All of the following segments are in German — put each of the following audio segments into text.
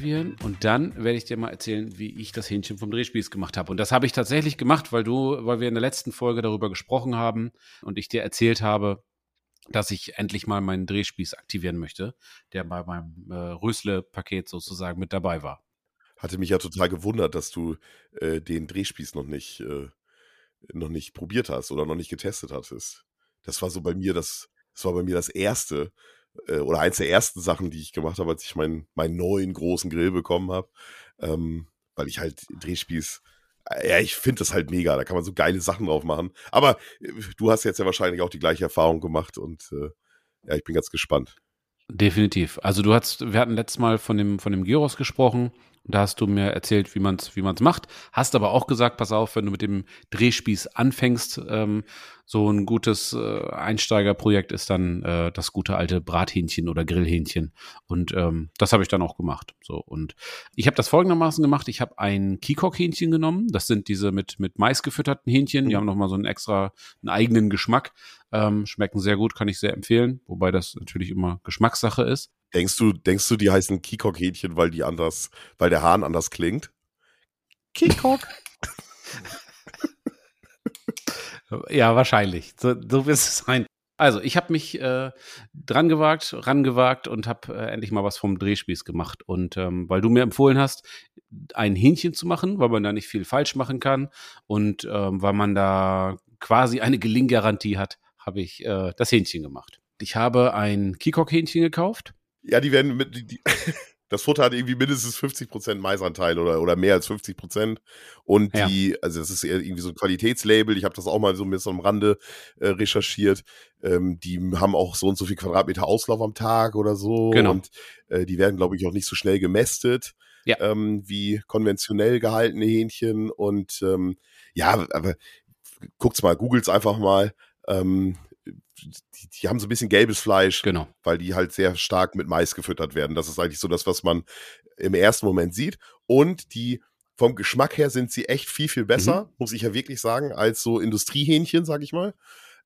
aktivieren und dann werde ich dir mal erzählen, wie ich das Hähnchen vom Drehspieß gemacht habe. Und das habe ich tatsächlich gemacht, weil du, weil wir in der letzten Folge darüber gesprochen haben und ich dir erzählt habe, dass ich endlich mal meinen Drehspieß aktivieren möchte, der bei meinem äh, Rösle-Paket sozusagen mit dabei war. Hatte mich ja total gewundert, dass du äh, den Drehspieß noch nicht, äh, noch nicht probiert hast oder noch nicht getestet hattest. Das war so bei mir das, das war bei mir das erste oder eins der ersten Sachen, die ich gemacht habe, als ich meinen meinen neuen großen Grill bekommen habe, ähm, weil ich halt Drehspieß äh, ja, ich finde das halt mega. Da kann man so geile Sachen drauf machen. Aber äh, du hast jetzt ja wahrscheinlich auch die gleiche Erfahrung gemacht und äh, ja, ich bin ganz gespannt. Definitiv. Also du hast, wir hatten letztes Mal von dem, von dem Gyros gesprochen. Da hast du mir erzählt, wie man es wie man's macht. Hast aber auch gesagt, pass auf, wenn du mit dem Drehspieß anfängst, ähm, so ein gutes äh, Einsteigerprojekt ist dann äh, das gute alte Brathähnchen oder Grillhähnchen. Und ähm, das habe ich dann auch gemacht. So und ich habe das folgendermaßen gemacht: Ich habe ein Kikok-Hähnchen genommen. Das sind diese mit mit Mais gefütterten Hähnchen. Die mhm. haben noch mal so einen extra einen eigenen Geschmack. Ähm, schmecken sehr gut, kann ich sehr empfehlen. Wobei das natürlich immer Geschmackssache ist. Denkst du, denkst du, die heißen Kikok-Hähnchen, weil die anders, weil der Hahn anders klingt? Kikok. Ja, wahrscheinlich. So, so wird es sein. Also, ich habe mich äh, dran gewagt, rangewagt und habe äh, endlich mal was vom Drehspieß gemacht. Und ähm, weil du mir empfohlen hast, ein Hähnchen zu machen, weil man da nicht viel falsch machen kann und ähm, weil man da quasi eine Gelinggarantie hat, habe ich äh, das Hähnchen gemacht. Ich habe ein Kikok-Hähnchen gekauft. Ja, die werden mit, die, die das Futter hat irgendwie mindestens 50% Maisanteil oder, oder mehr als 50%. Und die, ja. also das ist irgendwie so ein Qualitätslabel, ich habe das auch mal so ein bisschen am Rande äh, recherchiert. Ähm, die haben auch so und so viel Quadratmeter Auslauf am Tag oder so. Genau. Und äh, die werden, glaube ich, auch nicht so schnell gemästet. Ja. Ähm, wie konventionell gehaltene Hähnchen. Und ähm, ja, aber guckt's mal, googelt's einfach mal. Ähm, die, die, haben so ein bisschen gelbes Fleisch, genau. weil die halt sehr stark mit Mais gefüttert werden. Das ist eigentlich so das, was man im ersten Moment sieht. Und die vom Geschmack her sind sie echt viel, viel besser, mhm. muss ich ja wirklich sagen, als so Industriehähnchen, sag ich mal.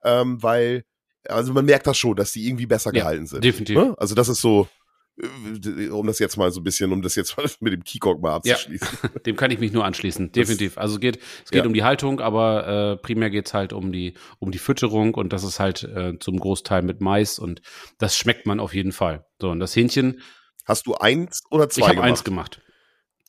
Ähm, weil, also man merkt das schon, dass die irgendwie besser ja, gehalten sind. Definitiv. Ne? Also das ist so, um das jetzt mal so ein bisschen, um das jetzt mal mit dem Keycock mal abzuschließen. Ja, dem kann ich mich nur anschließen, definitiv. Also es geht, es geht ja. um die Haltung, aber äh, primär geht's halt um die, um die Fütterung und das ist halt äh, zum Großteil mit Mais und das schmeckt man auf jeden Fall. So, und das Hähnchen. Hast du eins oder zwei? Ich habe eins gemacht.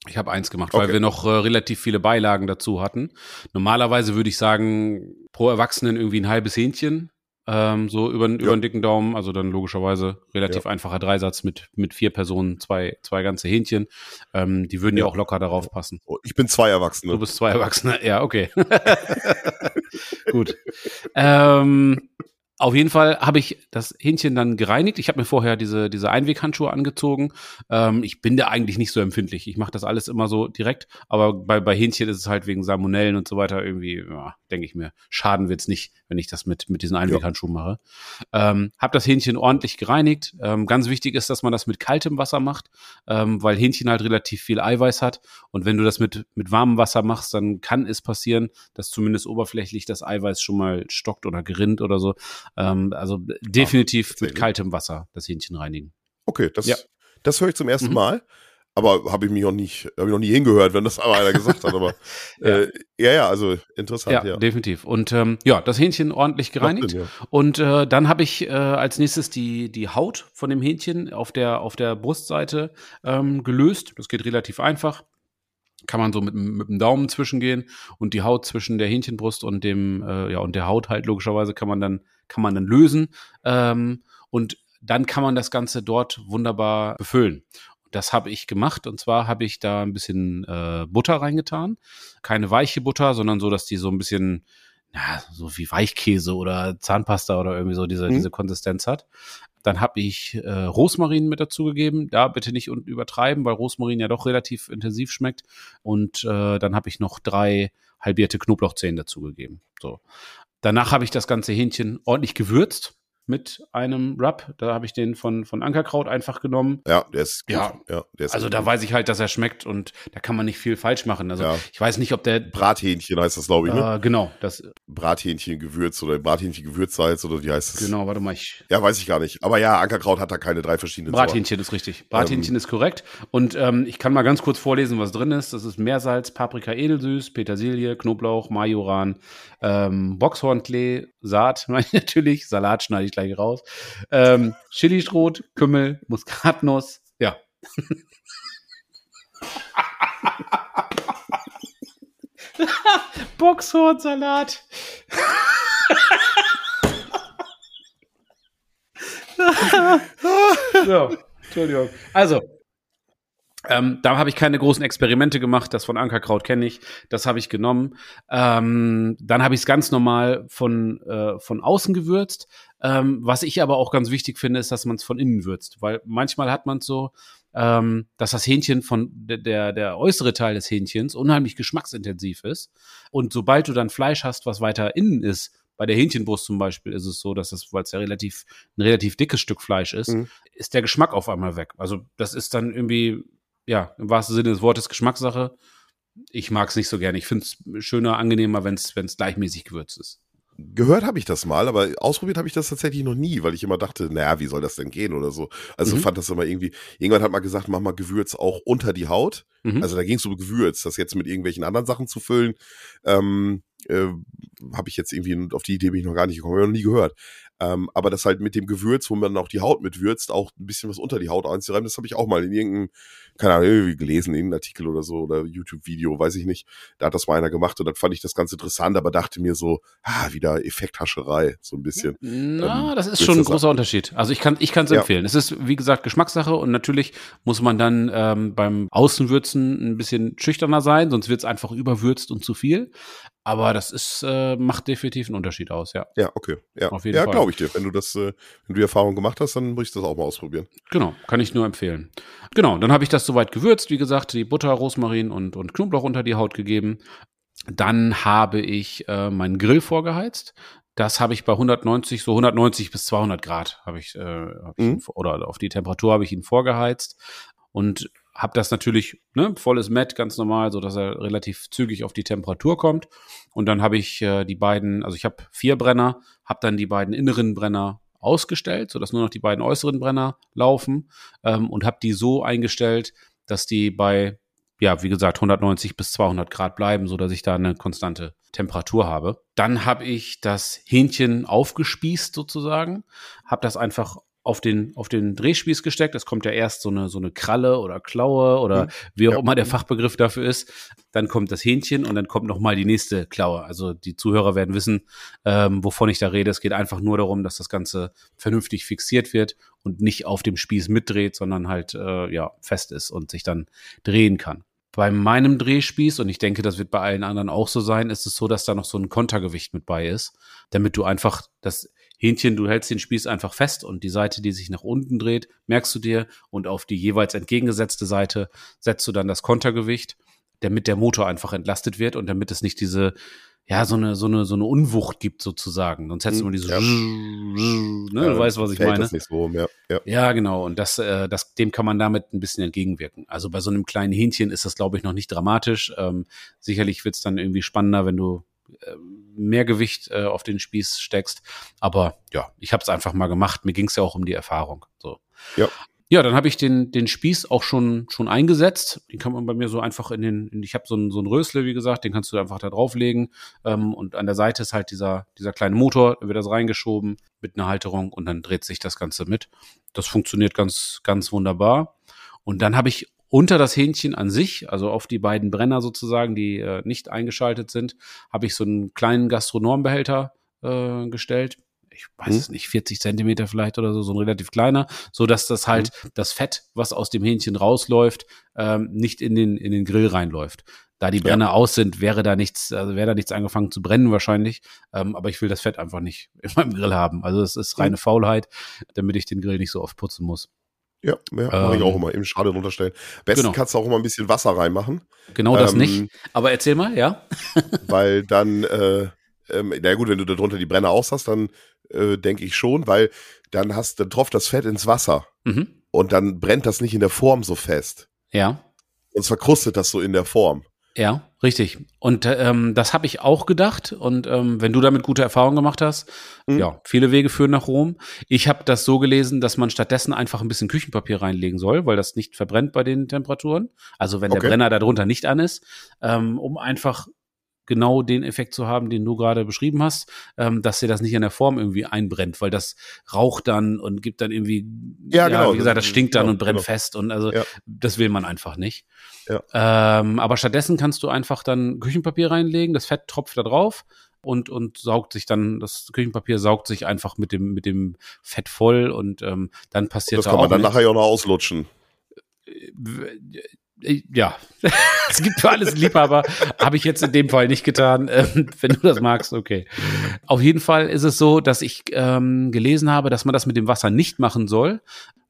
Ich habe eins gemacht, okay. weil wir noch äh, relativ viele Beilagen dazu hatten. Normalerweise würde ich sagen, pro Erwachsenen irgendwie ein halbes Hähnchen, ähm, so über, ja. über den dicken Daumen, also dann logischerweise relativ ja. einfacher Dreisatz mit, mit vier Personen, zwei, zwei ganze Hähnchen. Ähm, die würden ja. ja auch locker darauf passen. Oh, ich bin zwei Erwachsene. Du bist zwei Erwachsene, ja, okay. Gut. Ähm, auf jeden Fall habe ich das Hähnchen dann gereinigt. Ich habe mir vorher diese, diese Einweghandschuhe angezogen. Ähm, ich bin da eigentlich nicht so empfindlich. Ich mache das alles immer so direkt. Aber bei, bei Hähnchen ist es halt wegen Salmonellen und so weiter irgendwie, ja, denke ich mir, schaden wird's nicht, wenn ich das mit, mit diesen Einweghandschuhen ja. mache. Ähm, habe das Hähnchen ordentlich gereinigt. Ähm, ganz wichtig ist, dass man das mit kaltem Wasser macht, ähm, weil Hähnchen halt relativ viel Eiweiß hat. Und wenn du das mit, mit warmem Wasser machst, dann kann es passieren, dass zumindest oberflächlich das Eiweiß schon mal stockt oder gerinnt oder so. Ähm, also definitiv Ach, mit kaltem Wasser das Hähnchen reinigen. Okay, das, ja. das höre ich zum ersten mhm. Mal. Aber habe ich mich noch nicht, habe ich noch nie hingehört, wenn das aber einer gesagt hat. Aber ja. Äh, ja, ja, also interessant. Ja, ja. definitiv. Und ähm, ja, das Hähnchen ordentlich gereinigt. Sinn, ja. Und äh, dann habe ich äh, als nächstes die die Haut von dem Hähnchen auf der auf der Brustseite ähm, gelöst. Das geht relativ einfach kann man so mit, mit dem Daumen zwischengehen und die Haut zwischen der Hähnchenbrust und dem, äh, ja, und der Haut halt logischerweise kann man dann, kann man dann lösen. Ähm, und dann kann man das Ganze dort wunderbar befüllen. Das habe ich gemacht und zwar habe ich da ein bisschen äh, Butter reingetan. Keine weiche Butter, sondern so, dass die so ein bisschen, ja, so wie Weichkäse oder Zahnpasta oder irgendwie so diese, mhm. diese Konsistenz hat. Dann habe ich äh, Rosmarin mit dazugegeben. Da bitte nicht übertreiben, weil Rosmarin ja doch relativ intensiv schmeckt. Und äh, dann habe ich noch drei halbierte Knoblauchzehen dazugegeben. So. Danach habe ich das ganze Hähnchen ordentlich gewürzt. Mit einem Rub. Da habe ich den von, von Ankerkraut einfach genommen. Ja, der ist gut. Ja, ja der ist also da gut. weiß ich halt, dass er schmeckt und da kann man nicht viel falsch machen. Also ja. ich weiß nicht, ob der Brathähnchen heißt das, glaube ich. Ne? Äh, genau, das Brathähnchen Gewürz oder Brathähnchen Gewürzsalz oder wie heißt es? Genau, warte mal. Ich ja, weiß ich gar nicht. Aber ja, Ankerkraut hat da keine drei verschiedenen. Brathähnchen Sorten. ist richtig. Brathähnchen ähm, ist korrekt. Und ähm, ich kann mal ganz kurz vorlesen, was drin ist. Das ist Meersalz, Paprika edelsüß, Petersilie, Knoblauch, Majoran, ähm, Boxhornklee, Saat natürlich, Salat schneide ich gleich raus, ähm, Chilistroh, Kümmel, Muskatnuss, ja. Boxhornsalat. so, Entschuldigung. Also, ähm, da habe ich keine großen Experimente gemacht. Das von Ankerkraut kenne ich. Das habe ich genommen. Ähm, dann habe ich es ganz normal von, äh, von außen gewürzt. Ähm, was ich aber auch ganz wichtig finde, ist, dass man es von innen würzt. Weil manchmal hat man es so, ähm, dass das Hähnchen von der, der äußere Teil des Hähnchens unheimlich geschmacksintensiv ist. Und sobald du dann Fleisch hast, was weiter innen ist, bei der Hähnchenbrust zum Beispiel ist es so, dass es, weil es ja relativ, ein relativ dickes Stück Fleisch ist, mhm. ist der Geschmack auf einmal weg. Also das ist dann irgendwie ja, im wahrsten Sinne des Wortes Geschmackssache. Ich mag es nicht so gerne. Ich finde es schöner, angenehmer, wenn es gleichmäßig gewürzt ist. Gehört habe ich das mal, aber ausprobiert habe ich das tatsächlich noch nie, weil ich immer dachte, naja, wie soll das denn gehen oder so. Also mhm. fand das immer irgendwie, irgendwann hat man gesagt, mach mal Gewürz auch unter die Haut. Mhm. Also da ging es um Gewürz, das jetzt mit irgendwelchen anderen Sachen zu füllen, ähm, äh, habe ich jetzt irgendwie, auf die Idee bin ich noch gar nicht gekommen, habe ich noch nie gehört. Ähm, aber das halt mit dem Gewürz, wo man auch die Haut mitwürzt, auch ein bisschen was unter die Haut einzureiben, das habe ich auch mal in irgendeinem, keine Ahnung, irgendwie gelesen, in einem Artikel oder so oder YouTube-Video, weiß ich nicht. Da hat das mal einer gemacht und dann fand ich das ganz interessant, aber dachte mir so, ah, wieder Effekthascherei, so ein bisschen. Na, ähm, das ist schon ein großer Unterschied. Also ich kann, ich kann es ja. empfehlen. Es ist, wie gesagt, Geschmackssache und natürlich muss man dann ähm, beim Außenwürzen ein bisschen schüchterner sein, sonst wird es einfach überwürzt und zu viel. Aber das ist, äh, macht definitiv einen Unterschied aus, ja. Ja, okay. Ja, Auf jeden ja glaube ich dir. Wenn du das, äh, wenn du die Erfahrung gemacht hast, dann muss ich das auch mal ausprobieren. Genau, kann ich nur empfehlen. Genau, dann habe ich das soweit gewürzt, wie gesagt, die Butter, Rosmarin und, und Knoblauch unter die Haut gegeben. Dann habe ich äh, meinen Grill vorgeheizt. Das habe ich bei 190, so 190 bis 200 Grad habe ich, äh, hab mhm. ich oder auf die Temperatur habe ich ihn vorgeheizt. Und habe das natürlich ne, volles Matt, ganz normal, so dass er relativ zügig auf die Temperatur kommt. Und dann habe ich äh, die beiden, also ich habe vier Brenner, habe dann die beiden inneren Brenner ausgestellt, sodass nur noch die beiden äußeren Brenner laufen ähm, und habe die so eingestellt, dass die bei, ja, wie gesagt, 190 bis 200 Grad bleiben, so dass ich da eine konstante Temperatur habe. Dann habe ich das Hähnchen aufgespießt sozusagen, habe das einfach auf den, auf den Drehspieß gesteckt. Es kommt ja erst so eine, so eine Kralle oder Klaue oder mhm. wie auch ja. immer der Fachbegriff dafür ist. Dann kommt das Hähnchen und dann kommt nochmal die nächste Klaue. Also die Zuhörer werden wissen, ähm, wovon ich da rede. Es geht einfach nur darum, dass das Ganze vernünftig fixiert wird und nicht auf dem Spieß mitdreht, sondern halt äh, ja fest ist und sich dann drehen kann. Bei meinem Drehspieß, und ich denke, das wird bei allen anderen auch so sein, ist es so, dass da noch so ein Kontergewicht mit bei ist, damit du einfach das Hähnchen, du hältst den Spieß einfach fest und die Seite, die sich nach unten dreht, merkst du dir und auf die jeweils entgegengesetzte Seite setzt du dann das Kontergewicht, damit der Motor einfach entlastet wird und damit es nicht diese ja, so eine, so eine, so eine Unwucht gibt sozusagen. Sonst hättest du hm, mal diese, ja. ne, du weißt, was ich meine. So, ja. Ja. ja, genau. Und das, äh, das, dem kann man damit ein bisschen entgegenwirken. Also bei so einem kleinen Hähnchen ist das, glaube ich, noch nicht dramatisch. Ähm, sicherlich wird's dann irgendwie spannender, wenn du mehr Gewicht äh, auf den Spieß steckst. Aber ja, ich habe es einfach mal gemacht. Mir ging es ja auch um die Erfahrung. So. Ja. Ja, dann habe ich den, den Spieß auch schon, schon eingesetzt. Den kann man bei mir so einfach in den, in, ich habe so ein, so ein Rösle, wie gesagt, den kannst du einfach da drauflegen. Ähm, und an der Seite ist halt dieser, dieser kleine Motor, da wird das reingeschoben mit einer Halterung und dann dreht sich das Ganze mit. Das funktioniert ganz, ganz wunderbar. Und dann habe ich unter das Hähnchen an sich, also auf die beiden Brenner sozusagen, die äh, nicht eingeschaltet sind, habe ich so einen kleinen Gastronombehälter äh, gestellt. Ich weiß hm. es nicht, 40 Zentimeter vielleicht oder so, so ein relativ kleiner, so dass das halt hm. das Fett, was aus dem Hähnchen rausläuft, ähm, nicht in den, in den Grill reinläuft. Da die Brenner ja. aus sind, wäre da nichts, also wäre da nichts angefangen zu brennen wahrscheinlich. Ähm, aber ich will das Fett einfach nicht in meinem Grill haben. Also es ist reine Faulheit, damit ich den Grill nicht so oft putzen muss. Ja, ja ähm, mache ich auch ähm, immer. Im Schade runterstellen. Besten genau. kannst du auch immer ein bisschen Wasser reinmachen. Genau das ähm, nicht. Aber erzähl mal, ja. weil dann, äh, ähm, na gut, wenn du da drunter die Brenner aus hast, dann äh, denke ich schon, weil dann hast, dann tropft das Fett ins Wasser mhm. und dann brennt das nicht in der Form so fest. Ja. Und es verkrustet das so in der Form. Ja, richtig. Und ähm, das habe ich auch gedacht. Und ähm, wenn du damit gute Erfahrungen gemacht hast, mhm. ja, viele Wege führen nach Rom. Ich habe das so gelesen, dass man stattdessen einfach ein bisschen Küchenpapier reinlegen soll, weil das nicht verbrennt bei den Temperaturen. Also wenn okay. der Brenner darunter nicht an ist, ähm, um einfach genau den Effekt zu haben, den du gerade beschrieben hast, ähm, dass dir das nicht in der Form irgendwie einbrennt, weil das raucht dann und gibt dann irgendwie, ja, ja genau, wie gesagt, das stinkt dann genau, und brennt genau. fest und also ja. das will man einfach nicht. Ja. Ähm, aber stattdessen kannst du einfach dann Küchenpapier reinlegen, das Fett tropft da drauf und, und saugt sich dann, das Küchenpapier saugt sich einfach mit dem, mit dem Fett voll und ähm, dann passiert das. Das kann man dann nachher ja auch noch auslutschen ja, es gibt für alles Liebhaber, habe ich jetzt in dem Fall nicht getan. Ähm, wenn du das magst, okay. Auf jeden Fall ist es so, dass ich ähm, gelesen habe, dass man das mit dem Wasser nicht machen soll,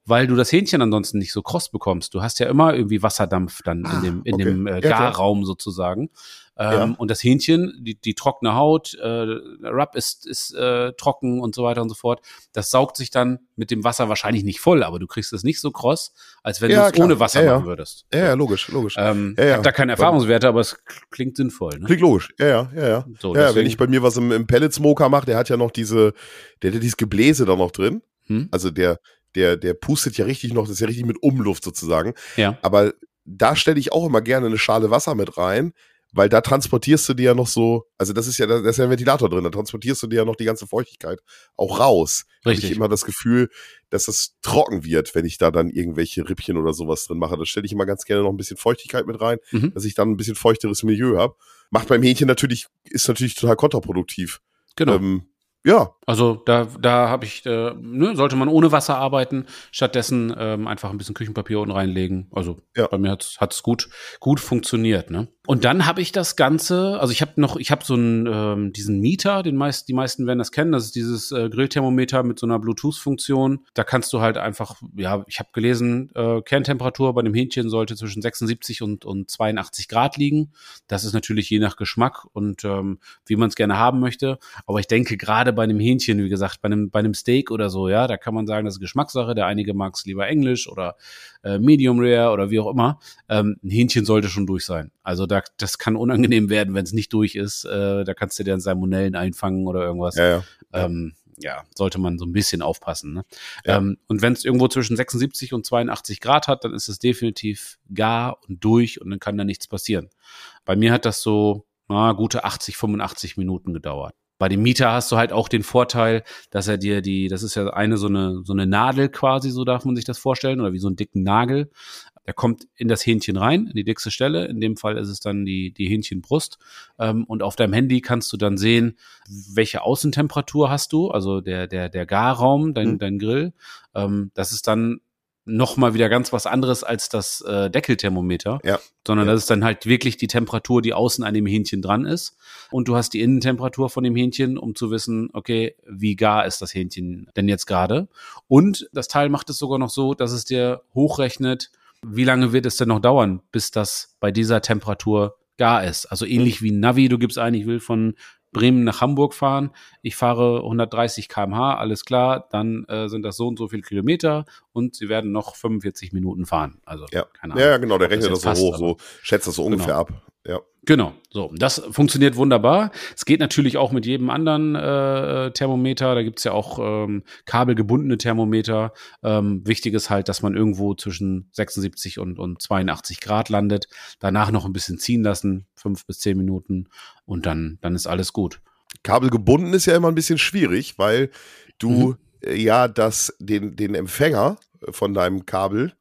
weil du das Hähnchen ansonsten nicht so kross bekommst. Du hast ja immer irgendwie Wasserdampf dann ah, in dem, in okay. dem äh, Garraum ja, sozusagen. Ähm, ja. Und das Hähnchen, die, die trockene Haut, äh, Rub ist, ist äh, trocken und so weiter und so fort. Das saugt sich dann mit dem Wasser wahrscheinlich nicht voll, aber du kriegst es nicht so kross, als wenn ja, du es ohne Wasser ja, machen würdest. Ja, ja logisch, logisch. Ähm, ja, ja. Ich habe da keine Erfahrungswerte, aber es klingt sinnvoll. Ne? Klingt logisch, ja, ja, ja. Ja, so, ja wenn ich bei mir was im, im Pellet-Smoker mache, der hat ja noch diese, der hat dieses Gebläse da noch drin. Hm? Also der, der, der pustet ja richtig noch, das ist ja richtig mit Umluft sozusagen. Ja. Aber da stelle ich auch immer gerne eine Schale Wasser mit rein, weil da transportierst du dir ja noch so, also das ist ja, da ist ja ein Ventilator drin, da transportierst du dir ja noch die ganze Feuchtigkeit auch raus. Richtig. Habe ich immer das Gefühl, dass das trocken wird, wenn ich da dann irgendwelche Rippchen oder sowas drin mache. Da stelle ich immer ganz gerne noch ein bisschen Feuchtigkeit mit rein, mhm. dass ich dann ein bisschen feuchteres Milieu habe. Macht beim Hähnchen natürlich, ist natürlich total kontraproduktiv. Genau. Ähm, ja. Also da, da habe ich, äh, ne, sollte man ohne Wasser arbeiten, stattdessen ähm, einfach ein bisschen Küchenpapier unten reinlegen. Also ja. bei mir hat es gut, gut funktioniert, ne? Und dann habe ich das Ganze, also ich habe noch, ich habe so einen, ähm, diesen Mieter, den meist, die meisten werden das kennen, das ist dieses äh, Grillthermometer mit so einer Bluetooth-Funktion. Da kannst du halt einfach, ja, ich habe gelesen, äh, Kerntemperatur bei dem Hähnchen sollte zwischen 76 und, und 82 Grad liegen. Das ist natürlich je nach Geschmack und ähm, wie man es gerne haben möchte. Aber ich denke, gerade bei einem Hähnchen, wie gesagt, bei einem, bei einem Steak oder so, ja, da kann man sagen, das ist Geschmackssache. Der einige mag es lieber Englisch oder äh, Medium Rare oder wie auch immer. Ähm, ein Hähnchen sollte schon durch sein. Also da, das kann unangenehm werden, wenn es nicht durch ist. Äh, da kannst du dir dann Salmonellen einfangen oder irgendwas. Ja, ja. Ähm, ja, sollte man so ein bisschen aufpassen. Ne? Ja. Ähm, und wenn es irgendwo zwischen 76 und 82 Grad hat, dann ist es definitiv gar und durch und dann kann da nichts passieren. Bei mir hat das so na, gute 80, 85 Minuten gedauert. Bei dem Mieter hast du halt auch den Vorteil, dass er dir die, das ist ja eine so eine, so eine Nadel quasi, so darf man sich das vorstellen, oder wie so einen dicken Nagel. Der kommt in das Hähnchen rein, in die dickste Stelle. In dem Fall ist es dann die, die Hähnchenbrust. Ähm, und auf deinem Handy kannst du dann sehen, welche Außentemperatur hast du, also der, der, der Garraum, dein, mhm. dein Grill. Ähm, das ist dann noch mal wieder ganz was anderes als das äh, Deckelthermometer, ja. sondern ja. das ist dann halt wirklich die Temperatur, die außen an dem Hähnchen dran ist. Und du hast die Innentemperatur von dem Hähnchen, um zu wissen, okay, wie gar ist das Hähnchen denn jetzt gerade? Und das Teil macht es sogar noch so, dass es dir hochrechnet, wie lange wird es denn noch dauern, bis das bei dieser Temperatur gar ist. Also ähnlich wie Navi, du gibst ein, ich will von Bremen nach Hamburg fahren, ich fahre 130 km/h, alles klar, dann äh, sind das so und so viele Kilometer und sie werden noch 45 Minuten fahren. Also ja, keine Ahnung. Ja, genau, der rechnet das, das so hoch, so schätzt das so ungefähr genau. ab. Ja. Genau, so. Das funktioniert wunderbar. Es geht natürlich auch mit jedem anderen äh, Thermometer. Da gibt's ja auch ähm, kabelgebundene Thermometer. Ähm, wichtig ist halt, dass man irgendwo zwischen 76 und, und 82 Grad landet. Danach noch ein bisschen ziehen lassen, fünf bis zehn Minuten und dann, dann ist alles gut. Kabelgebunden ist ja immer ein bisschen schwierig, weil du mhm. Äh, ja das, den, den Empfänger von deinem Kabel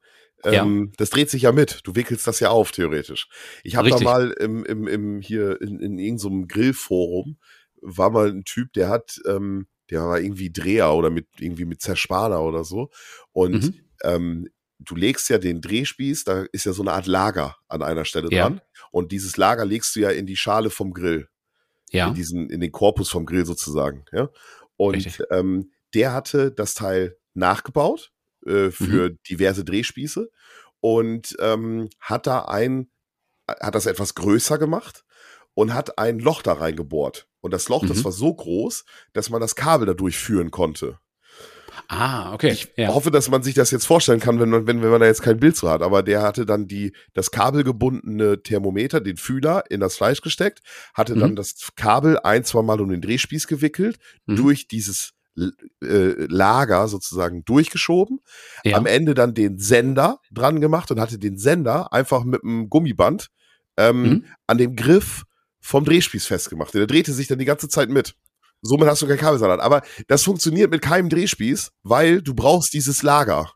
ähm, ja. Das dreht sich ja mit. Du wickelst das ja auf, theoretisch. Ich habe da mal im, im, im hier in, in irgendeinem so Grillforum war mal ein Typ, der hat, ähm, der war irgendwie Dreher oder mit irgendwie mit Zerspaner oder so. Und mhm. ähm, du legst ja den Drehspieß, da ist ja so eine Art Lager an einer Stelle ja. dran. Und dieses Lager legst du ja in die Schale vom Grill. Ja. In diesen, in den Korpus vom Grill sozusagen. Ja. Und ähm, der hatte das Teil nachgebaut äh, für mhm. diverse Drehspieße und ähm, hat da ein, hat das etwas größer gemacht und hat ein Loch da reingebohrt. Und das Loch, mhm. das war so groß, dass man das Kabel da durchführen konnte. Ah, okay. Ich ja. hoffe, dass man sich das jetzt vorstellen kann, wenn man, wenn, wenn man da jetzt kein Bild zu hat. Aber der hatte dann die, das kabelgebundene Thermometer, den Fühler, in das Fleisch gesteckt, hatte mhm. dann das Kabel ein, zwei Mal um den Drehspieß gewickelt, mhm. durch dieses äh, Lager sozusagen durchgeschoben, ja. am Ende dann den Sender dran gemacht und hatte den Sender einfach mit einem Gummiband ähm, mhm. an dem Griff vom Drehspieß festgemacht. Der drehte sich dann die ganze Zeit mit. Somit hast du kein Kabelsalat. Aber das funktioniert mit keinem Drehspieß, weil du brauchst dieses Lager.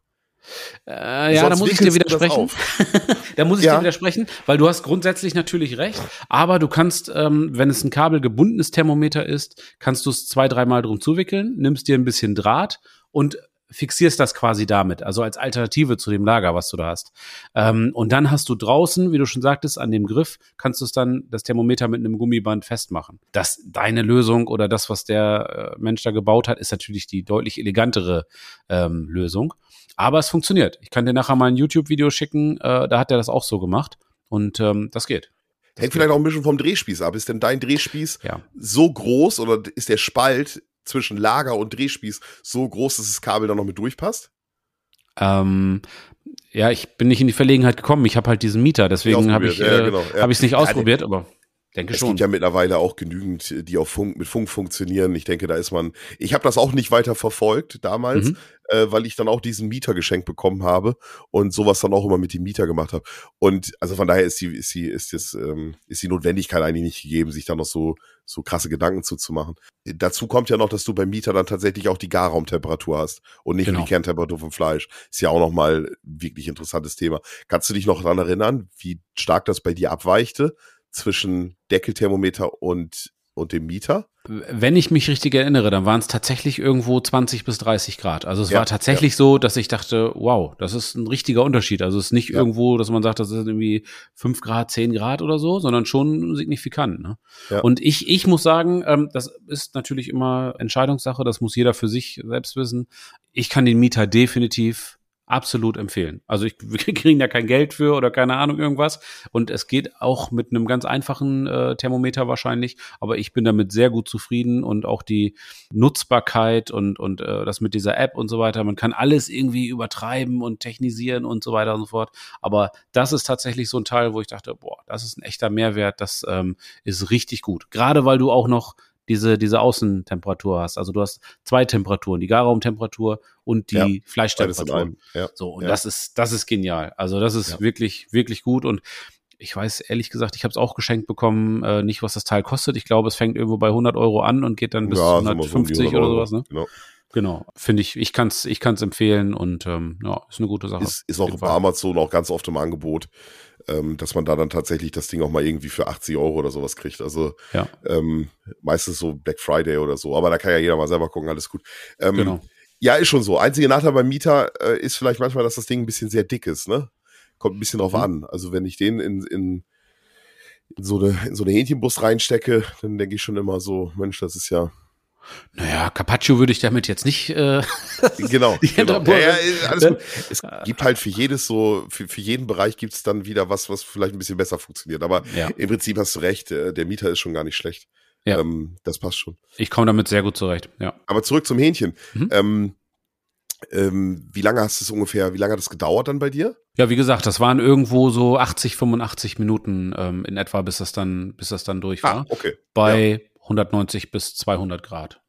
Äh, ja, da muss ich dir widersprechen. da muss ich ja. dir widersprechen, weil du hast grundsätzlich natürlich recht, aber du kannst, ähm, wenn es ein kabelgebundenes Thermometer ist, kannst du es zwei, dreimal drum zuwickeln, nimmst dir ein bisschen Draht und fixierst das quasi damit, also als Alternative zu dem Lager, was du da hast. Ähm, und dann hast du draußen, wie du schon sagtest, an dem Griff, kannst du es dann, das Thermometer mit einem Gummiband festmachen. Das, deine Lösung oder das, was der äh, Mensch da gebaut hat, ist natürlich die deutlich elegantere ähm, Lösung. Aber es funktioniert. Ich kann dir nachher mal ein YouTube-Video schicken, äh, da hat er das auch so gemacht. Und ähm, das geht. Hängt vielleicht auch ein bisschen vom Drehspieß ab. Ist denn dein Drehspieß ja. so groß oder ist der Spalt zwischen Lager und Drehspieß so groß, dass das Kabel da noch mit durchpasst? Ähm, ja, ich bin nicht in die Verlegenheit gekommen. Ich habe halt diesen Mieter, deswegen habe ich es ja, äh, genau, ja. nicht ausprobiert, aber denke es schon. Es gibt ja mittlerweile auch genügend, die auf Funk, mit Funk funktionieren. Ich denke, da ist man. Ich habe das auch nicht weiter verfolgt damals, mhm äh, weil ich dann auch diesen Mieter geschenkt bekommen habe und sowas dann auch immer mit dem Mieter gemacht habe. Und also von daher ist die, ist die, ist das, ähm, ist die Notwendigkeit eigentlich nicht gegeben, sich da noch so, so krasse Gedanken zuzumachen. Dazu kommt ja noch, dass du beim Mieter dann tatsächlich auch die Garraumtemperatur hast und nicht genau. nur die Kerntemperatur vom Fleisch. Ist ja auch nochmal ein wirklich interessantes Thema. Kannst du dich noch daran erinnern, wie stark das bei dir abweichte zwischen Deckelthermometer und und dem Mieter? Wenn ich mich richtig erinnere, dann waren es tatsächlich irgendwo 20 bis 30 Grad. Also es ja, war tatsächlich ja. so, dass ich dachte, wow, das ist ein richtiger Unterschied. Also es ist nicht ja. irgendwo, dass man sagt, das ist irgendwie 5 Grad, 10 Grad oder so, sondern schon signifikant. Ne? Und ich, ich muss sagen, ähm, das ist natürlich immer Entscheidungssache, das muss jeder für sich selbst wissen. Ich kann den Mieter definitiv absolut empfehlen. Also ich, wir kriegen da kein Geld für oder keine Ahnung irgendwas. Und es geht auch mit einem ganz einfachen äh, Thermometer wahrscheinlich. Aber ich bin damit sehr gut zufrieden und auch die Nutzbarkeit und, und äh, das mit dieser App und so weiter. Man kann alles irgendwie übertreiben und technisieren und so weiter und so fort. Aber das ist tatsächlich so ein Teil, wo ich dachte, boah, das ist ein echter Mehrwert. Das ähm, ist richtig gut. Gerade weil du auch noch diese, diese Außentemperatur hast. Also du hast zwei Temperaturen, die Garraumtemperatur und die ja, Fleischtemperatur. Ja, so, und ja. das ist, das ist genial. Also das ist wirklich, wirklich gut. Und ich weiß ehrlich gesagt, ich habe es auch geschenkt bekommen, äh, nicht was das Teil kostet. Ich glaube, es fängt irgendwo bei 100 Euro an und geht dann bis ja, 150 so oder sowas. Ne? Genau. Genau, finde ich, ich kann es ich kann's empfehlen und ähm, ja, ist eine gute Sache. Ist, ist auch bei Amazon auch ganz oft im Angebot ähm, dass man da dann tatsächlich das Ding auch mal irgendwie für 80 Euro oder sowas kriegt. Also ja. ähm, meistens so Black Friday oder so. Aber da kann ja jeder mal selber gucken, alles gut. Ähm, genau. Ja, ist schon so. Einzige Nachteil beim Mieter äh, ist vielleicht manchmal, dass das Ding ein bisschen sehr dick ist, ne? Kommt ein bisschen drauf mhm. an. Also wenn ich den in, in, in, so eine, in so eine Hähnchenbus reinstecke, dann denke ich schon immer so, Mensch, das ist ja naja, Carpaccio würde ich damit jetzt nicht. Äh, genau. genau. Ja, ja, alles gut. Es gibt halt für jedes so, für, für jeden Bereich gibt es dann wieder was, was vielleicht ein bisschen besser funktioniert. Aber ja. im Prinzip hast du recht, äh, der Mieter ist schon gar nicht schlecht. Ja. Ähm, das passt schon. Ich komme damit sehr gut zurecht, ja. Aber zurück zum Hähnchen. Mhm. Ähm, ähm, wie lange hast du es ungefähr, wie lange hat es gedauert dann bei dir? Ja, wie gesagt, das waren irgendwo so 80, 85 Minuten ähm, in etwa, bis das dann, bis das dann durch ah, war. Ah, okay. Bei 190 bis 200 Grad.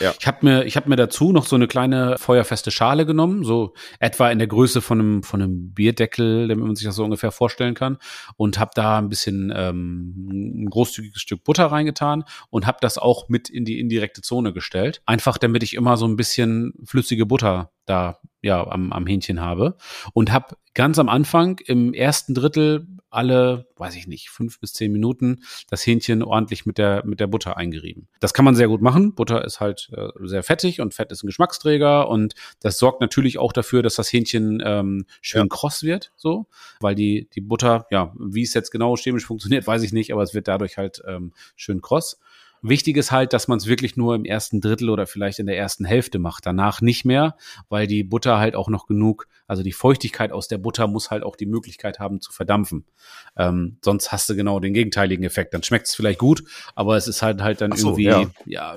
Ja. Ich habe mir, ich habe mir dazu noch so eine kleine feuerfeste Schale genommen, so etwa in der Größe von einem von einem Bierdeckel, damit man sich das so ungefähr vorstellen kann, und habe da ein bisschen ähm, ein großzügiges Stück Butter reingetan und habe das auch mit in die indirekte Zone gestellt, einfach damit ich immer so ein bisschen flüssige Butter da ja am, am Hähnchen habe und habe ganz am Anfang im ersten Drittel alle, weiß ich nicht, fünf bis zehn Minuten das Hähnchen ordentlich mit der mit der Butter eingerieben. Das kann man sehr gut machen. Butter ist halt äh, sehr fettig und Fett ist ein Geschmacksträger und das sorgt natürlich auch dafür, dass das Hähnchen ähm, schön ja. kross wird, so, weil die die Butter, ja, wie es jetzt genau chemisch funktioniert, weiß ich nicht, aber es wird dadurch halt ähm, schön kross. Wichtig ist halt, dass man es wirklich nur im ersten Drittel oder vielleicht in der ersten Hälfte macht. Danach nicht mehr, weil die Butter halt auch noch genug, also die Feuchtigkeit aus der Butter muss halt auch die Möglichkeit haben zu verdampfen. Ähm, sonst hast du genau den gegenteiligen Effekt. Dann schmeckt es vielleicht gut, aber es ist halt halt dann so, irgendwie ja. ja.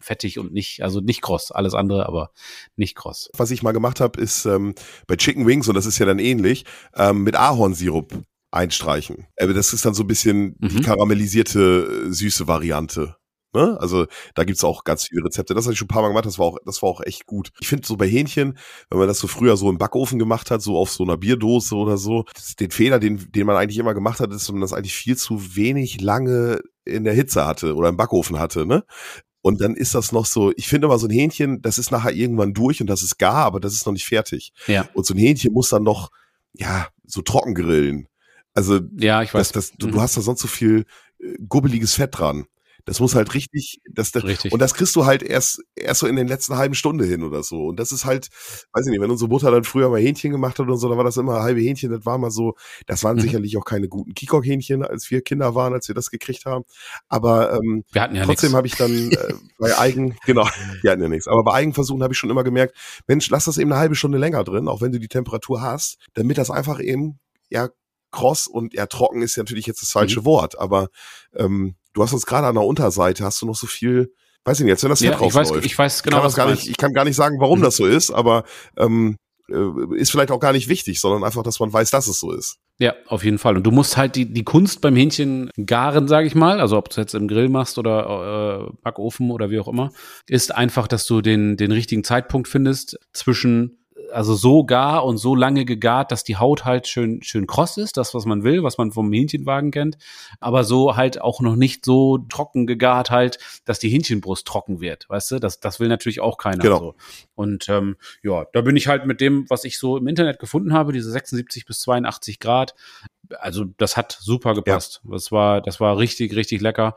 fettig und nicht, also nicht kross. Alles andere, aber nicht kross. Was ich mal gemacht habe, ist ähm, bei Chicken Wings, und das ist ja dann ähnlich, ähm, mit Ahornsirup einstreichen. Aber das ist dann so ein bisschen mhm. die karamellisierte äh, süße Variante. Ne? Also da gibt's auch ganz viele Rezepte. Das habe ich schon ein paar Mal gemacht, das war auch, das war auch echt gut. Ich finde so bei Hähnchen, wenn man das so früher so im Backofen gemacht hat, so auf so einer Bierdose oder so, den Fehler, den, den man eigentlich immer gemacht hat, ist, dass man das eigentlich viel zu wenig lange in der Hitze hatte oder im Backofen hatte. Ne? Und dann ist das noch so, ich finde mal so ein Hähnchen, das ist nachher irgendwann durch und das ist gar, aber das ist noch nicht fertig. Ja. Und so ein Hähnchen muss dann noch, ja, so trocken grillen. Also, ja, ich weiß. Das, das, du, mhm. du hast da sonst so viel äh, gubbeliges Fett dran. Das muss halt richtig, das, das richtig. und das kriegst du halt erst erst so in den letzten halben Stunde hin oder so. Und das ist halt, weiß ich nicht, wenn unsere Mutter dann früher mal Hähnchen gemacht hat und so, dann war das immer halbe Hähnchen. Das war mal so, das waren mhm. sicherlich auch keine guten Kikok-Hähnchen, als wir Kinder waren, als wir das gekriegt haben. Aber ähm, wir hatten ja trotzdem habe ich dann äh, bei Eigen, genau, wir hatten ja nichts. Aber bei Eigenversuchen habe ich schon immer gemerkt, Mensch, lass das eben eine halbe Stunde länger drin, auch wenn du die Temperatur hast, damit das einfach eben ja kross und ja, trocken ist ja natürlich jetzt das falsche mhm. Wort, aber ähm, du hast uns gerade an der Unterseite, hast du noch so viel, weiß ich nicht, jetzt wenn das ja, ich weiß, ich weiß genau, ich was gar nicht, ich kann gar nicht sagen, warum mhm. das so ist, aber ähm, äh, ist vielleicht auch gar nicht wichtig, sondern einfach, dass man weiß, dass es so ist. Ja, auf jeden Fall. Und du musst halt die, die Kunst beim Hähnchen garen, sage ich mal, also ob du es jetzt im Grill machst oder äh, Backofen oder wie auch immer, ist einfach, dass du den, den richtigen Zeitpunkt findest zwischen also so gar und so lange gegart, dass die Haut halt schön, schön kross ist, das, was man will, was man vom Hähnchenwagen kennt, aber so halt auch noch nicht so trocken gegart halt, dass die Hähnchenbrust trocken wird, weißt du? Das, das will natürlich auch keiner. Genau. So. Und ähm, ja, da bin ich halt mit dem, was ich so im Internet gefunden habe, diese 76 bis 82 Grad, also das hat super gepasst. Ja. Das war, das war richtig, richtig lecker.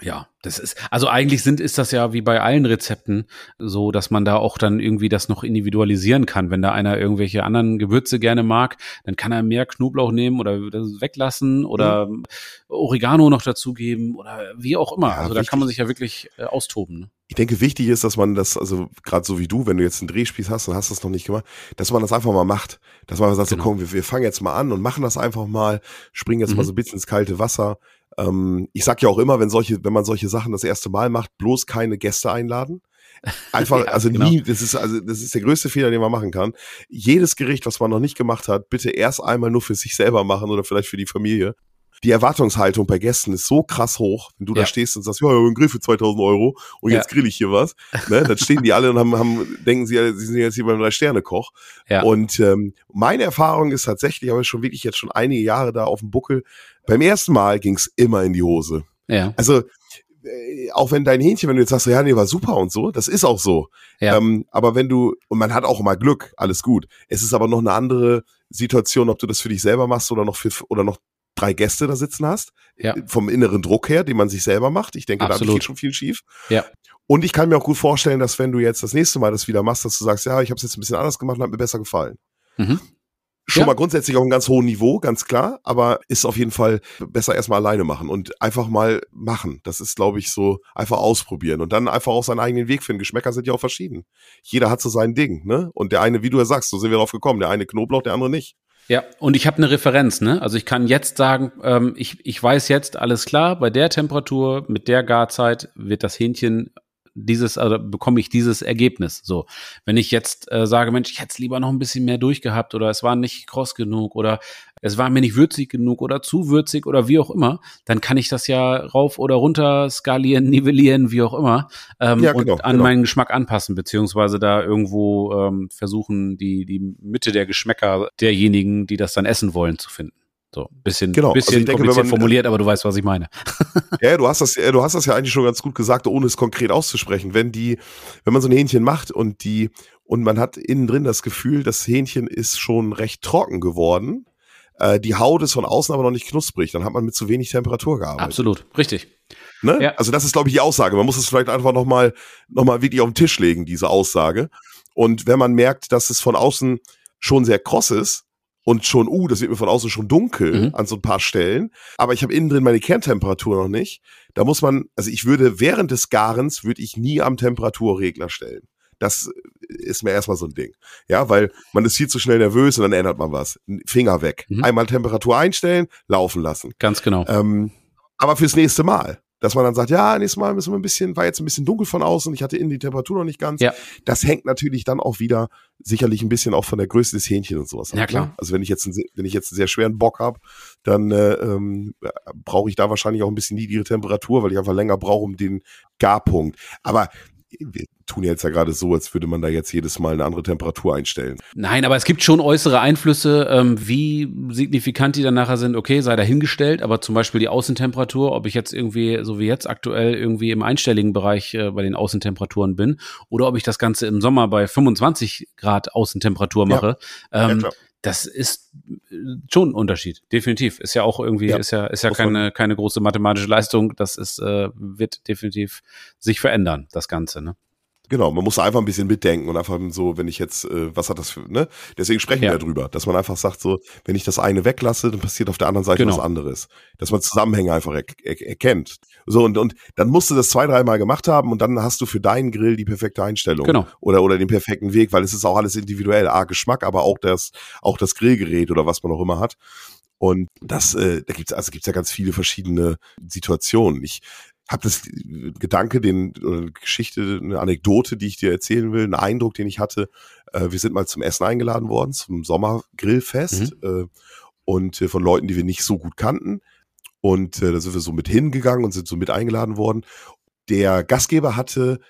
Ja, das ist, also eigentlich sind, ist das ja wie bei allen Rezepten so, dass man da auch dann irgendwie das noch individualisieren kann. Wenn da einer irgendwelche anderen Gewürze gerne mag, dann kann er mehr Knoblauch nehmen oder weglassen oder mhm. Oregano noch dazugeben oder wie auch immer. Ja, also da kann man sich ja wirklich äh, austoben. Ne? Ich denke, wichtig ist, dass man das, also gerade so wie du, wenn du jetzt einen Drehspieß hast und hast das noch nicht gemacht, dass man das einfach mal macht. Dass man sagt, genau. so komm, wir, wir fangen jetzt mal an und machen das einfach mal, springen jetzt mhm. mal so ein bisschen ins kalte Wasser ähm, ich sag ja auch immer, wenn solche, wenn man solche Sachen das erste Mal macht, bloß keine Gäste einladen. Einfach, ja, also genau. nie, das ist, also, das ist der größte Fehler, den man machen kann. Jedes Gericht, was man noch nicht gemacht hat, bitte erst einmal nur für sich selber machen oder vielleicht für die Familie die Erwartungshaltung bei Gästen ist so krass hoch, wenn du ja. da stehst und sagst, ja, ein Grill für 2000 Euro und jetzt grill ich hier was, ne, dann stehen die alle und haben, haben denken sie, sie sind jetzt hier beim Drei-Sterne-Koch. Ja. Und ähm, meine Erfahrung ist tatsächlich, aber schon wirklich jetzt schon einige Jahre da auf dem Buckel, beim ersten Mal ging's immer in die Hose. Ja. Also äh, auch wenn dein Hähnchen, wenn du jetzt sagst, ja, nee, war super und so, das ist auch so. Ja. Ähm, aber wenn du, und man hat auch immer Glück, alles gut. Es ist aber noch eine andere Situation, ob du das für dich selber machst oder noch für, oder noch drei Gäste da sitzen hast, ja. vom inneren Druck her, den man sich selber macht. Ich denke, Absolut. da geht schon viel schief. Ja. Und ich kann mir auch gut vorstellen, dass wenn du jetzt das nächste Mal das wieder machst, dass du sagst, ja, ich habe es jetzt ein bisschen anders gemacht und hat mir besser gefallen. Mhm. Schon ja. mal grundsätzlich auf einem ganz hohen Niveau, ganz klar, aber ist auf jeden Fall besser erstmal alleine machen und einfach mal machen. Das ist, glaube ich, so einfach ausprobieren und dann einfach auch seinen eigenen Weg finden. Geschmäcker sind ja auch verschieden. Jeder hat so sein Ding, ne? Und der eine, wie du ja sagst, so sind wir drauf gekommen, der eine Knoblauch, der andere nicht. Ja, und ich habe eine Referenz, ne? Also ich kann jetzt sagen, ähm, ich, ich weiß jetzt, alles klar, bei der Temperatur, mit der Garzeit wird das Hähnchen dieses, also bekomme ich dieses Ergebnis. So, wenn ich jetzt äh, sage, Mensch, ich hätte es lieber noch ein bisschen mehr durchgehabt oder es war nicht kross genug oder es war mir nicht würzig genug oder zu würzig oder wie auch immer, dann kann ich das ja rauf oder runter skalieren, nivellieren, wie auch immer, ähm, ja, genau, und an genau. meinen Geschmack anpassen, beziehungsweise da irgendwo ähm, versuchen, die, die Mitte der Geschmäcker derjenigen, die das dann essen wollen, zu finden. So, bisschen, genau. bisschen also denke, kompliziert man, formuliert, aber du weißt, was ich meine. ja, du hast das, du hast das ja eigentlich schon ganz gut gesagt, ohne es konkret auszusprechen. Wenn die, wenn man so ein Hähnchen macht und die, und man hat innen drin das Gefühl, das Hähnchen ist schon recht trocken geworden, äh, die Haut ist von außen aber noch nicht knusprig, dann hat man mit zu wenig Temperatur gearbeitet. Absolut, richtig. Ne? Ja. Also das ist, glaube ich, die Aussage. Man muss es vielleicht einfach nochmal, noch mal wirklich auf den Tisch legen, diese Aussage. Und wenn man merkt, dass es von außen schon sehr kross ist, und schon, uh, das wird mir von außen schon dunkel mhm. an so ein paar Stellen, aber ich habe innen drin meine Kerntemperatur noch nicht. Da muss man, also ich würde während des Garens würde ich nie am Temperaturregler stellen. Das ist mir erstmal so ein Ding. Ja, weil man ist viel zu schnell nervös und dann ändert man was. Finger weg. Mhm. Einmal Temperatur einstellen, laufen lassen. Ganz genau. Ähm, aber fürs nächste Mal dass man dann sagt, ja, nächstes Mal müssen wir ein bisschen, war jetzt ein bisschen dunkel von außen, ich hatte innen die Temperatur noch nicht ganz. Ja. Das hängt natürlich dann auch wieder sicherlich ein bisschen auch von der Größe des Hähnchens und sowas. Ja, ab, klar. Ne? Also wenn ich jetzt, einen, wenn ich jetzt einen sehr schweren Bock habe, dann äh, ähm, brauche ich da wahrscheinlich auch ein bisschen niedrigere Temperatur, weil ich einfach länger brauche um den Garpunkt. Aber wir tun jetzt ja gerade so, als würde man da jetzt jedes Mal eine andere Temperatur einstellen. Nein, aber es gibt schon äußere Einflüsse, ähm, wie signifikant die dann nachher sind, okay, sei dahingestellt, aber zum Beispiel die Außentemperatur, ob ich jetzt irgendwie, so wie jetzt aktuell, irgendwie im einstelligen Bereich äh, bei den Außentemperaturen bin oder ob ich das Ganze im Sommer bei 25 Grad Außentemperatur mache. Ja. Ähm, ja, das ist äh, schon ein Unterschied, definitiv. Ist ja auch irgendwie, ja, ist ja, ist ja keine, keine große mathematische Leistung. Das ist, äh, wird definitiv sich verändern, das Ganze, ne? Genau, man muss einfach ein bisschen mitdenken und einfach so, wenn ich jetzt, äh, was hat das für, ne? Deswegen sprechen ja. wir drüber, dass man einfach sagt, so, wenn ich das eine weglasse, dann passiert auf der anderen Seite genau. was anderes. Dass man Zusammenhänge einfach er er erkennt. So, und, und dann musst du das zwei, dreimal gemacht haben und dann hast du für deinen Grill die perfekte Einstellung. Genau. Oder, oder den perfekten Weg, weil es ist auch alles individuell. A, Geschmack, aber auch das, auch das Grillgerät oder was man auch immer hat. Und das, äh, da gibt's also gibt's ja ganz viele verschiedene Situationen. Ich habe das Gedanke, den oder Geschichte, eine Anekdote, die ich dir erzählen will, einen Eindruck, den ich hatte. Äh, wir sind mal zum Essen eingeladen worden, zum Sommergrillfest mhm. äh, und äh, von Leuten, die wir nicht so gut kannten. Und äh, da sind wir so mit hingegangen und sind so mit eingeladen worden. Der Gastgeber hatte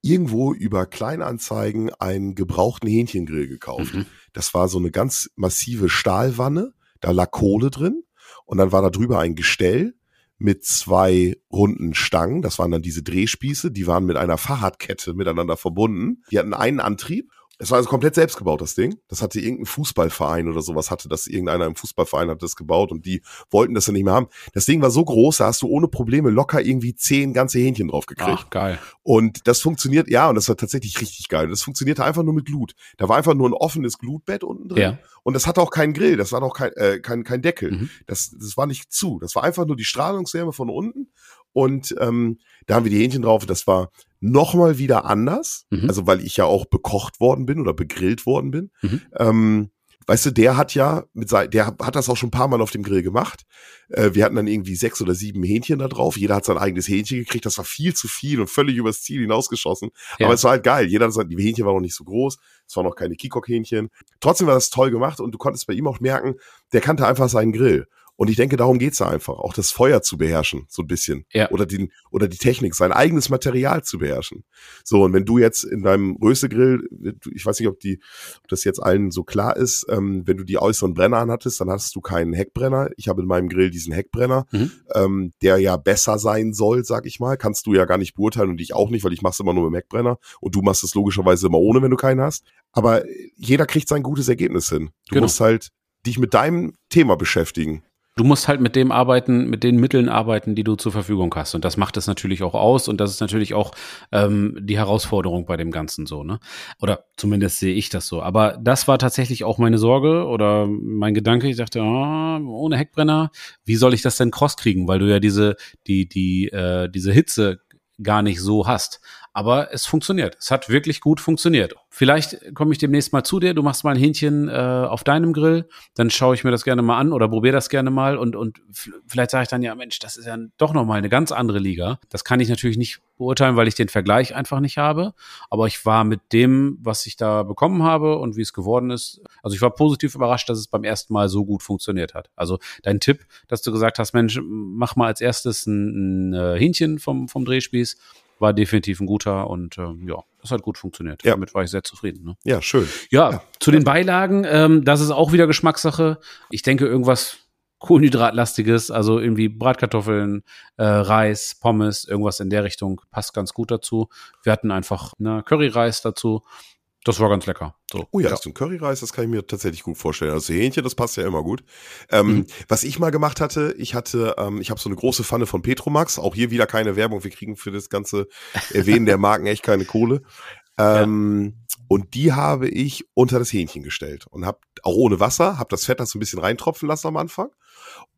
irgendwo über Kleinanzeigen einen gebrauchten Hähnchengrill gekauft. Mhm. Das war so eine ganz massive Stahlwanne, da lag Kohle drin und dann war da drüber ein Gestell mit zwei runden Stangen. Das waren dann diese Drehspieße, die waren mit einer Fahrradkette miteinander verbunden. Die hatten einen Antrieb es war also komplett selbst gebaut, das Ding. Das hatte irgendein Fußballverein oder sowas, hatte das, irgendeiner im Fußballverein hat das gebaut und die wollten das dann nicht mehr haben. Das Ding war so groß, da hast du ohne Probleme locker irgendwie zehn ganze Hähnchen drauf gekriegt. Ach, geil. Und das funktioniert, ja, und das war tatsächlich richtig geil. Das funktionierte einfach nur mit Glut. Da war einfach nur ein offenes Glutbett unten drin. Ja. Und das hatte auch keinen Grill, das war auch kein, äh, kein, kein Deckel. Mhm. Das, das war nicht zu. Das war einfach nur die Strahlungswärme von unten. Und ähm, da haben wir die Hähnchen drauf. Das war nochmal wieder anders. Mhm. Also weil ich ja auch bekocht worden bin oder begrillt worden bin. Mhm. Ähm, weißt du, der hat ja mit sein, der hat das auch schon ein paar Mal auf dem Grill gemacht. Äh, wir hatten dann irgendwie sechs oder sieben Hähnchen da drauf. Jeder hat sein eigenes Hähnchen gekriegt. Das war viel zu viel und völlig übers Ziel hinausgeschossen. Ja. Aber es war halt geil. Jeder hat die Hähnchen waren noch nicht so groß. Es waren noch keine Kikok-Hähnchen. Trotzdem war das toll gemacht und du konntest bei ihm auch merken, der kannte einfach seinen Grill. Und ich denke, darum geht's da einfach, auch das Feuer zu beherrschen, so ein bisschen. Ja. Oder, den, oder die Technik, sein eigenes Material zu beherrschen. So, und wenn du jetzt in deinem Röstegrill, ich weiß nicht, ob, die, ob das jetzt allen so klar ist, ähm, wenn du die äußeren Brenner anhattest, dann hast du keinen Heckbrenner. Ich habe in meinem Grill diesen Heckbrenner, mhm. ähm, der ja besser sein soll, sag ich mal. Kannst du ja gar nicht beurteilen und ich auch nicht, weil ich mach's immer nur mit dem Heckbrenner und du machst es logischerweise immer ohne, wenn du keinen hast. Aber jeder kriegt sein gutes Ergebnis hin. Du genau. musst halt dich mit deinem Thema beschäftigen. Du musst halt mit dem arbeiten, mit den Mitteln arbeiten, die du zur Verfügung hast. Und das macht es natürlich auch aus. Und das ist natürlich auch ähm, die Herausforderung bei dem Ganzen so, ne? Oder zumindest sehe ich das so. Aber das war tatsächlich auch meine Sorge oder mein Gedanke. Ich dachte, oh, ohne Heckbrenner, wie soll ich das denn cross kriegen? Weil du ja diese, die, die, äh, diese Hitze gar nicht so hast. Aber es funktioniert. Es hat wirklich gut funktioniert. Vielleicht komme ich demnächst mal zu dir. Du machst mal ein Hähnchen äh, auf deinem Grill. Dann schaue ich mir das gerne mal an oder probiere das gerne mal. Und, und vielleicht sage ich dann, ja, Mensch, das ist ja doch nochmal eine ganz andere Liga. Das kann ich natürlich nicht beurteilen, weil ich den Vergleich einfach nicht habe. Aber ich war mit dem, was ich da bekommen habe und wie es geworden ist, also ich war positiv überrascht, dass es beim ersten Mal so gut funktioniert hat. Also dein Tipp, dass du gesagt hast, Mensch, mach mal als erstes ein, ein äh, Hähnchen vom, vom Drehspieß war definitiv ein guter und äh, ja, das hat gut funktioniert. Ja. Damit war ich sehr zufrieden. Ne? Ja, schön. Ja, ja. zu den Beilagen, ähm, das ist auch wieder Geschmackssache. Ich denke, irgendwas Kohlenhydratlastiges, also irgendwie Bratkartoffeln, äh, Reis, Pommes, irgendwas in der Richtung passt ganz gut dazu. Wir hatten einfach ne, Curryreis dazu das war ganz lecker. So. Oh ja, ja. ein Curryreis, das kann ich mir tatsächlich gut vorstellen. Also Hähnchen, das passt ja immer gut. Ähm, mhm. Was ich mal gemacht hatte, ich hatte, ähm, ich habe so eine große Pfanne von Petromax. Auch hier wieder keine Werbung. Wir kriegen für das ganze Erwähnen der Marken echt keine Kohle. Ähm, ja. Und die habe ich unter das Hähnchen gestellt und habe auch ohne Wasser, habe das Fett da so ein bisschen reintropfen lassen am Anfang.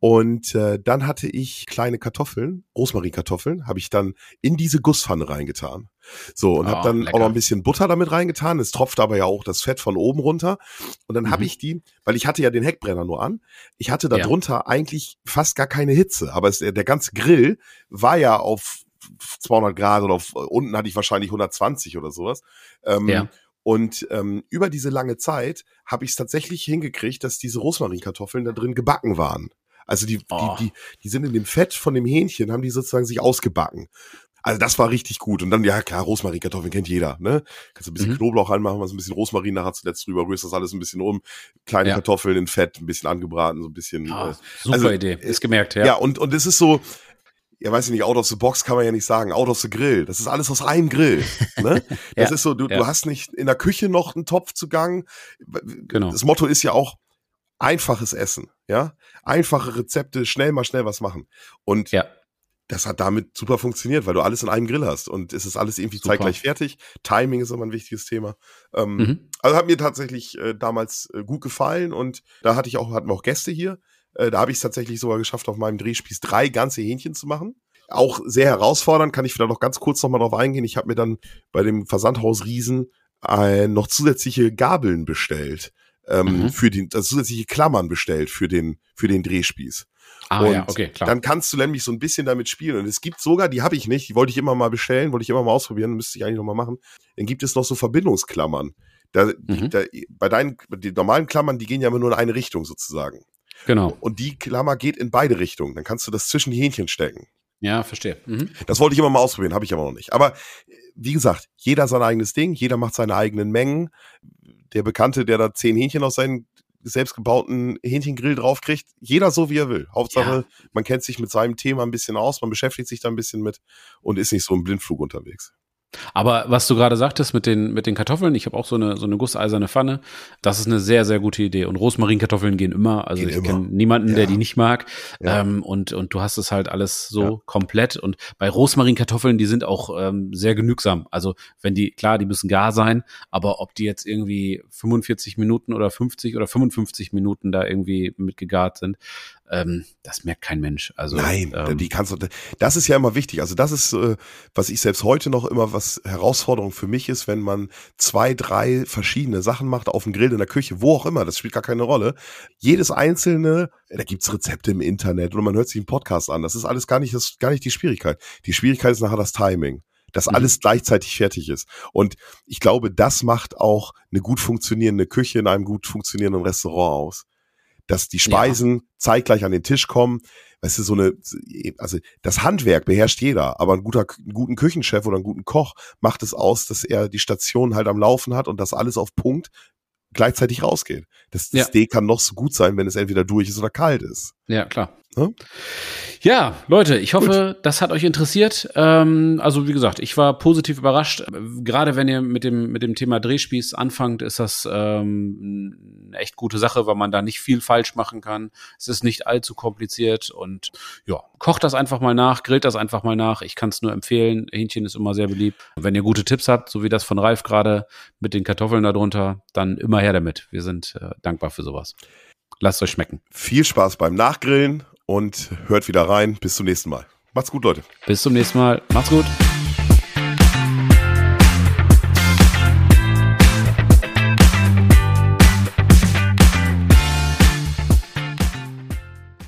Und äh, dann hatte ich kleine Kartoffeln, Rosmarinkartoffeln, habe ich dann in diese Gusspfanne reingetan. So, und oh, habe dann lecker. auch noch ein bisschen Butter damit reingetan. Es tropft aber ja auch das Fett von oben runter. Und dann mhm. habe ich die, weil ich hatte ja den Heckbrenner nur an, ich hatte darunter ja. eigentlich fast gar keine Hitze. Aber es, der ganze Grill war ja auf 200 Grad oder auf, unten hatte ich wahrscheinlich 120 oder sowas. Ähm, ja. Und ähm, über diese lange Zeit habe ich es tatsächlich hingekriegt, dass diese Rosmarinkartoffeln da drin gebacken waren. Also die, oh. die, die, die sind in dem Fett von dem Hähnchen, haben die sozusagen sich ausgebacken. Also das war richtig gut. Und dann, ja klar, Rosmarinkartoffeln kennt jeder, ne? Kannst du ein bisschen mhm. Knoblauch reinmachen, was ein bisschen Rosmarin nachher zuletzt drüber, rührst das alles ein bisschen um. Kleine ja. Kartoffeln in Fett, ein bisschen angebraten, so ein bisschen. Oh, äh, super also, Idee, ist gemerkt, ja. Ja, und, und es ist so, ja, weiß ich nicht, out of the box kann man ja nicht sagen, out of the grill. Das ist alles aus einem Grill. Ne? Das ja, ist so, du, ja. du hast nicht in der Küche noch einen Topf zu Gang. Genau. Das Motto ist ja auch einfaches Essen, ja? Einfache Rezepte, schnell mal schnell was machen. Und ja. das hat damit super funktioniert, weil du alles in einem Grill hast und es ist alles irgendwie super. zeitgleich fertig. Timing ist immer ein wichtiges Thema. Ähm, mhm. Also hat mir tatsächlich äh, damals äh, gut gefallen und da hatte ich auch, hatten wir auch Gäste hier. Äh, da habe ich es tatsächlich sogar geschafft, auf meinem Drehspieß drei ganze Hähnchen zu machen. Auch sehr herausfordernd, kann ich vielleicht noch ganz kurz nochmal drauf eingehen. Ich habe mir dann bei dem Versandhaus Riesen äh, noch zusätzliche Gabeln bestellt. Ähm, mhm. für die also zusätzliche Klammern bestellt für den für den Drehspieß. Ah, und ja, okay, klar. dann kannst du nämlich so ein bisschen damit spielen. Und es gibt sogar, die habe ich nicht, die wollte ich immer mal bestellen, wollte ich immer mal ausprobieren, müsste ich eigentlich noch mal machen. Dann gibt es noch so Verbindungsklammern. Da, mhm. da, bei deinen, die normalen Klammern, die gehen ja immer nur in eine Richtung sozusagen. Genau. Und die Klammer geht in beide Richtungen. Dann kannst du das zwischen die Hähnchen stecken. Ja, verstehe. Mhm. Das wollte ich immer mal ausprobieren, habe ich aber noch nicht. Aber wie gesagt, jeder sein eigenes Ding, jeder macht seine eigenen Mengen. Der Bekannte, der da zehn Hähnchen aus seinen selbstgebauten Hähnchengrill draufkriegt, jeder so wie er will. Hauptsache, ja. man kennt sich mit seinem Thema ein bisschen aus, man beschäftigt sich da ein bisschen mit und ist nicht so im Blindflug unterwegs. Aber was du gerade sagtest mit den, mit den Kartoffeln, ich habe auch so eine, so eine gusseiserne Pfanne. Das ist eine sehr, sehr gute Idee. Und Rosmarinkartoffeln gehen immer. Also gehen ich kenne niemanden, ja. der die nicht mag. Ja. Ähm, und, und du hast es halt alles so ja. komplett. Und bei Rosmarinkartoffeln, die sind auch ähm, sehr genügsam. Also wenn die, klar, die müssen gar sein, aber ob die jetzt irgendwie 45 Minuten oder 50 oder 55 Minuten da irgendwie mitgegart sind, ähm, das merkt kein Mensch. Also nein, ähm, die kannst du. Das ist ja immer wichtig. Also das ist, äh, was ich selbst heute noch immer was Herausforderung für mich ist, wenn man zwei, drei verschiedene Sachen macht auf dem Grill in der Küche, wo auch immer. Das spielt gar keine Rolle. Jedes einzelne, da gibt's Rezepte im Internet oder man hört sich einen Podcast an. Das ist alles gar nicht, das gar nicht die Schwierigkeit. Die Schwierigkeit ist nachher das Timing dass mhm. alles gleichzeitig fertig ist. Und ich glaube, das macht auch eine gut funktionierende Küche in einem gut funktionierenden Restaurant aus dass die Speisen ja. zeitgleich an den Tisch kommen. Weißt du, so eine, also das Handwerk beherrscht jeder, aber ein guter, einen guten Küchenchef oder einen guten Koch macht es aus, dass er die Station halt am Laufen hat und das alles auf Punkt gleichzeitig rausgeht. Das, das ja. Steak kann noch so gut sein, wenn es entweder durch ist oder kalt ist. Ja, klar. Ne? Ja, Leute, ich hoffe, Gut. das hat euch interessiert. Ähm, also wie gesagt, ich war positiv überrascht. Gerade wenn ihr mit dem mit dem Thema Drehspieß anfangt, ist das ähm, eine echt gute Sache, weil man da nicht viel falsch machen kann. Es ist nicht allzu kompliziert und ja, kocht das einfach mal nach, grillt das einfach mal nach. Ich kann es nur empfehlen. Hähnchen ist immer sehr beliebt. Wenn ihr gute Tipps habt, so wie das von Ralf gerade mit den Kartoffeln darunter, dann immer her damit. Wir sind äh, dankbar für sowas. Lasst euch schmecken. Viel Spaß beim Nachgrillen und hört wieder rein. Bis zum nächsten Mal. Macht's gut, Leute. Bis zum nächsten Mal. Macht's gut.